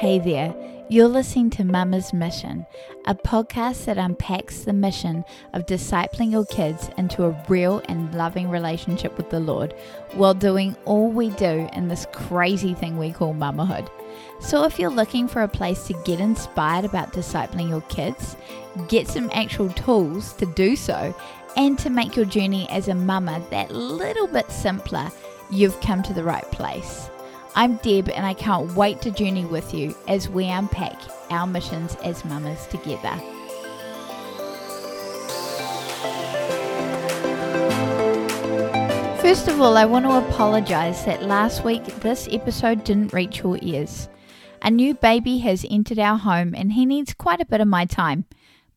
Hey there, you're listening to Mama's Mission, a podcast that unpacks the mission of discipling your kids into a real and loving relationship with the Lord while doing all we do in this crazy thing we call mamahood. So, if you're looking for a place to get inspired about discipling your kids, get some actual tools to do so, and to make your journey as a mama that little bit simpler, you've come to the right place. I'm Deb, and I can't wait to journey with you as we unpack our missions as mamas together. First of all, I want to apologise that last week this episode didn't reach your ears. A new baby has entered our home and he needs quite a bit of my time.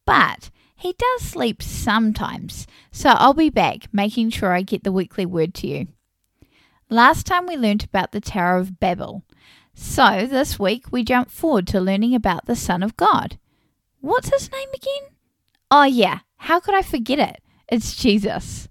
But he does sleep sometimes, so I'll be back making sure I get the weekly word to you. Last time we learnt about the Tower of Babel. So this week we jump forward to learning about the Son of God. What's his name again? Oh, yeah, how could I forget it? It's Jesus.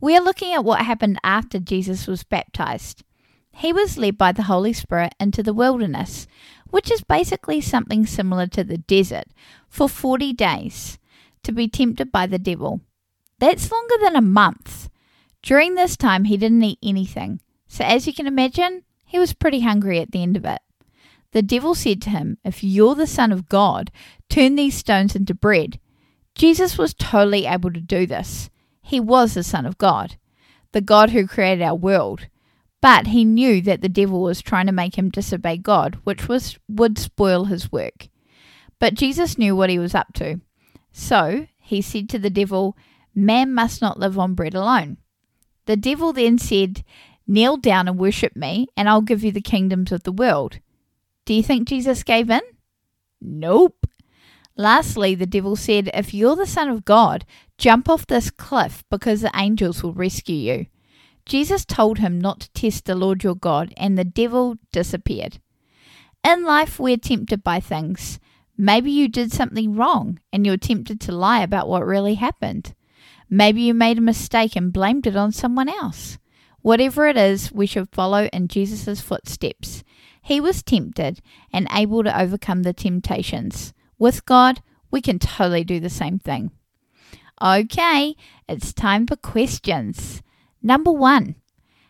We are looking at what happened after Jesus was baptized. He was led by the Holy Spirit into the wilderness, which is basically something similar to the desert, for 40 days to be tempted by the devil. That's longer than a month. During this time, he didn't eat anything. So, as you can imagine, he was pretty hungry at the end of it. The devil said to him, If you're the Son of God, turn these stones into bread. Jesus was totally able to do this. He was the Son of God, the God who created our world. But he knew that the devil was trying to make him disobey God, which was would spoil his work. But Jesus knew what he was up to. So he said to the devil, Man must not live on bread alone. The devil then said, Kneel down and worship me, and I'll give you the kingdoms of the world. Do you think Jesus gave in? Nope. Lastly, the devil said, If you're the Son of God, jump off this cliff because the angels will rescue you. Jesus told him not to test the Lord your God, and the devil disappeared. In life, we're tempted by things. Maybe you did something wrong and you're tempted to lie about what really happened. Maybe you made a mistake and blamed it on someone else. Whatever it is, we should follow in Jesus' footsteps. He was tempted and able to overcome the temptations. With God, we can totally do the same thing. Okay, it's time for questions. Number one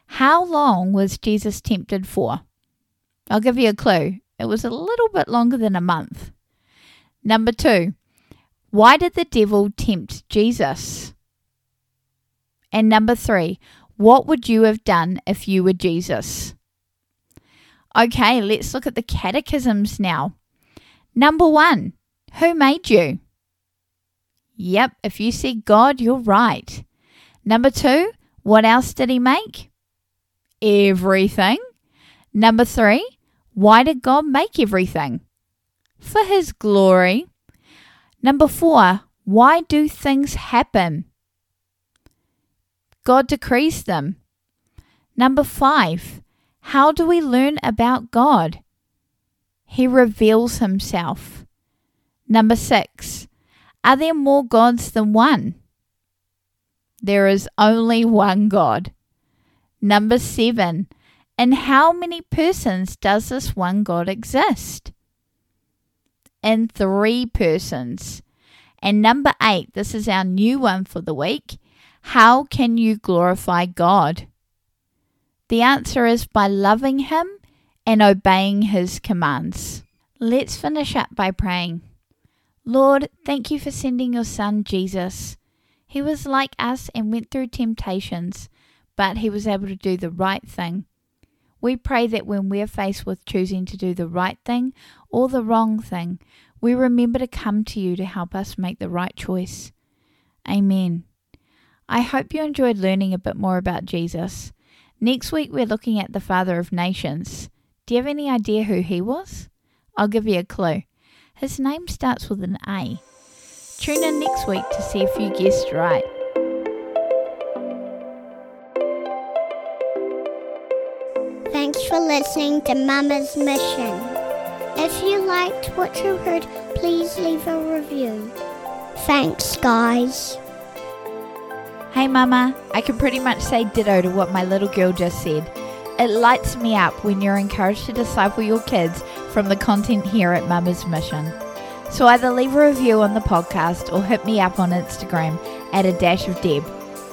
How long was Jesus tempted for? I'll give you a clue. It was a little bit longer than a month. Number two Why did the devil tempt Jesus? And number three, what would you have done if you were Jesus? Okay, let's look at the catechisms now. Number one, who made you? Yep, if you see God, you're right. Number two, what else did he make? Everything. Number three, why did God make everything? For his glory. Number four, why do things happen? God decrees them. Number five, how do we learn about God? He reveals himself. Number six, are there more gods than one? There is only one God. Number seven, in how many persons does this one God exist? In three persons. And number eight, this is our new one for the week. How can you glorify God? The answer is by loving Him and obeying His commands. Let's finish up by praying. Lord, thank you for sending your Son, Jesus. He was like us and went through temptations, but he was able to do the right thing. We pray that when we're faced with choosing to do the right thing or the wrong thing, we remember to come to you to help us make the right choice. Amen. I hope you enjoyed learning a bit more about Jesus. Next week, we're looking at the Father of Nations. Do you have any idea who he was? I'll give you a clue. His name starts with an A. Tune in next week to see if you guessed right. Thanks for listening to Mama's Mission. If you liked what you heard, please leave a review. Thanks, guys. Hey, Mama, I can pretty much say ditto to what my little girl just said. It lights me up when you're encouraged to disciple your kids from the content here at Mama's Mission. So either leave a review on the podcast or hit me up on Instagram at a dash of Deb.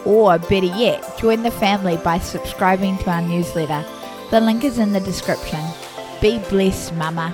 Or better yet, join the family by subscribing to our newsletter. The link is in the description. Be blessed, Mama.